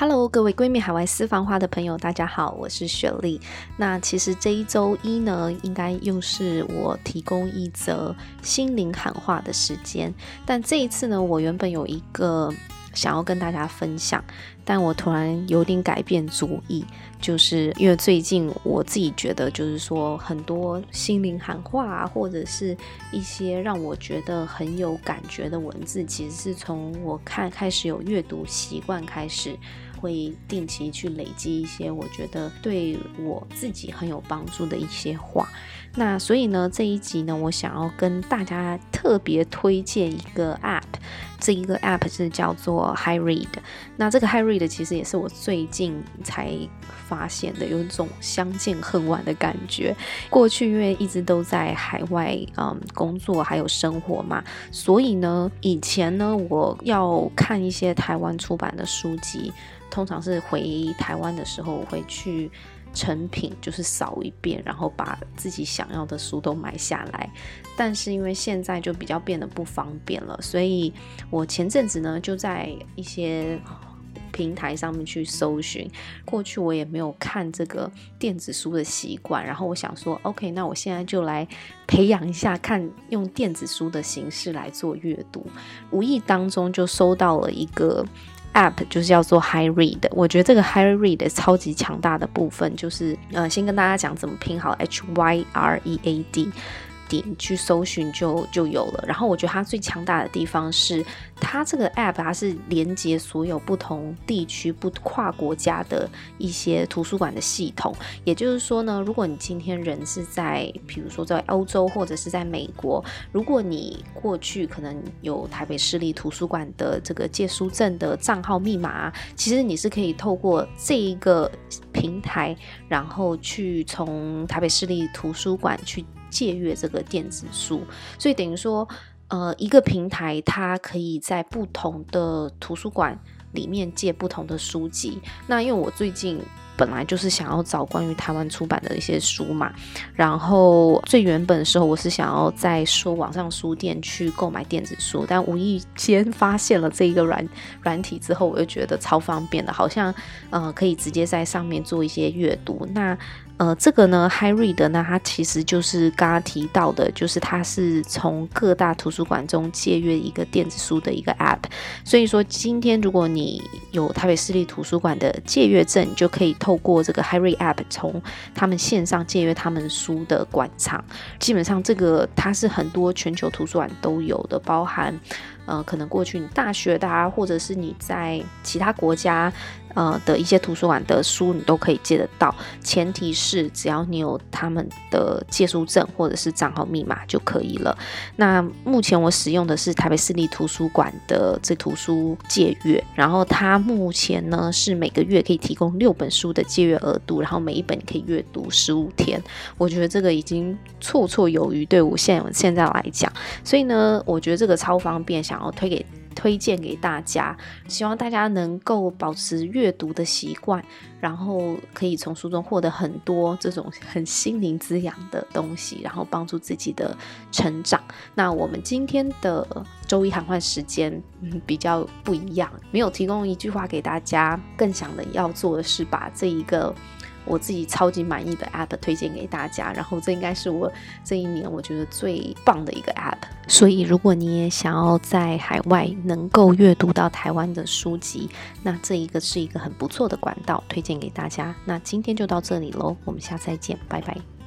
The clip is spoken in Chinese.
Hello，各位闺蜜海外私房话的朋友，大家好，我是雪莉。那其实这一周一呢，应该又是我提供一则心灵喊话的时间。但这一次呢，我原本有一个想要跟大家分享，但我突然有点改变主意，就是因为最近我自己觉得，就是说很多心灵喊话啊，或者是一些让我觉得很有感觉的文字，其实是从我看开始有阅读习惯开始。会定期去累积一些我觉得对我自己很有帮助的一些话。那所以呢，这一集呢，我想要跟大家特别推荐一个 App，这一个 App 是叫做 HyRead。那这个 HyRead 其实也是我最近才发现的，有一种相见恨晚的感觉。过去因为一直都在海外嗯工作还有生活嘛，所以呢，以前呢，我要看一些台湾出版的书籍。通常是回台湾的时候，我会去成品，就是扫一遍，然后把自己想要的书都买下来。但是因为现在就比较变得不方便了，所以我前阵子呢就在一些平台上面去搜寻。过去我也没有看这个电子书的习惯，然后我想说，OK，那我现在就来培养一下，看用电子书的形式来做阅读。无意当中就收到了一个。App 就是叫做 High Read，我觉得这个 High Read 超级强大的部分就是，呃，先跟大家讲怎么拼好 H Y R E A D。点去搜寻就就有了。然后我觉得它最强大的地方是，它这个 app 它是连接所有不同地区、不跨国家的一些图书馆的系统。也就是说呢，如果你今天人是在，比如说在欧洲或者是在美国，如果你过去可能有台北市立图书馆的这个借书证的账号密码，其实你是可以透过这一个平台，然后去从台北市立图书馆去。借阅这个电子书，所以等于说，呃，一个平台它可以在不同的图书馆里面借不同的书籍。那因为我最近本来就是想要找关于台湾出版的一些书嘛，然后最原本的时候我是想要在说网上书店去购买电子书，但无意间发现了这一个软软体之后，我就觉得超方便的，好像呃可以直接在上面做一些阅读。那呃，这个呢，HiRead 呢，它其实就是刚刚提到的，就是它是从各大图书馆中借阅一个电子书的一个 App。所以说，今天如果你有台北市立图书馆的借阅证，你就可以通透过这个 Harry App 从他们线上借阅他们书的馆藏。基本上，这个它是很多全球图书馆都有的，包含呃，可能过去你大学的啊，或者是你在其他国家。呃的一些图书馆的书你都可以借得到，前提是只要你有他们的借书证或者是账号密码就可以了。那目前我使用的是台北市立图书馆的这图书借阅，然后它目前呢是每个月可以提供六本书的借阅额度，然后每一本可以阅读十五天。我觉得这个已经绰绰有余，对我现现在来讲，所以呢，我觉得这个超方便，想要推给。推荐给大家，希望大家能够保持阅读的习惯，然后可以从书中获得很多这种很心灵滋养的东西，然后帮助自己的成长。那我们今天的周一喊话时间，比较不一样，没有提供一句话给大家，更想的要做的是把这一个。我自己超级满意的 App 推荐给大家，然后这应该是我这一年我觉得最棒的一个 App。所以，如果你也想要在海外能够阅读到台湾的书籍，那这一个是一个很不错的管道，推荐给大家。那今天就到这里喽，我们下次再见，拜拜。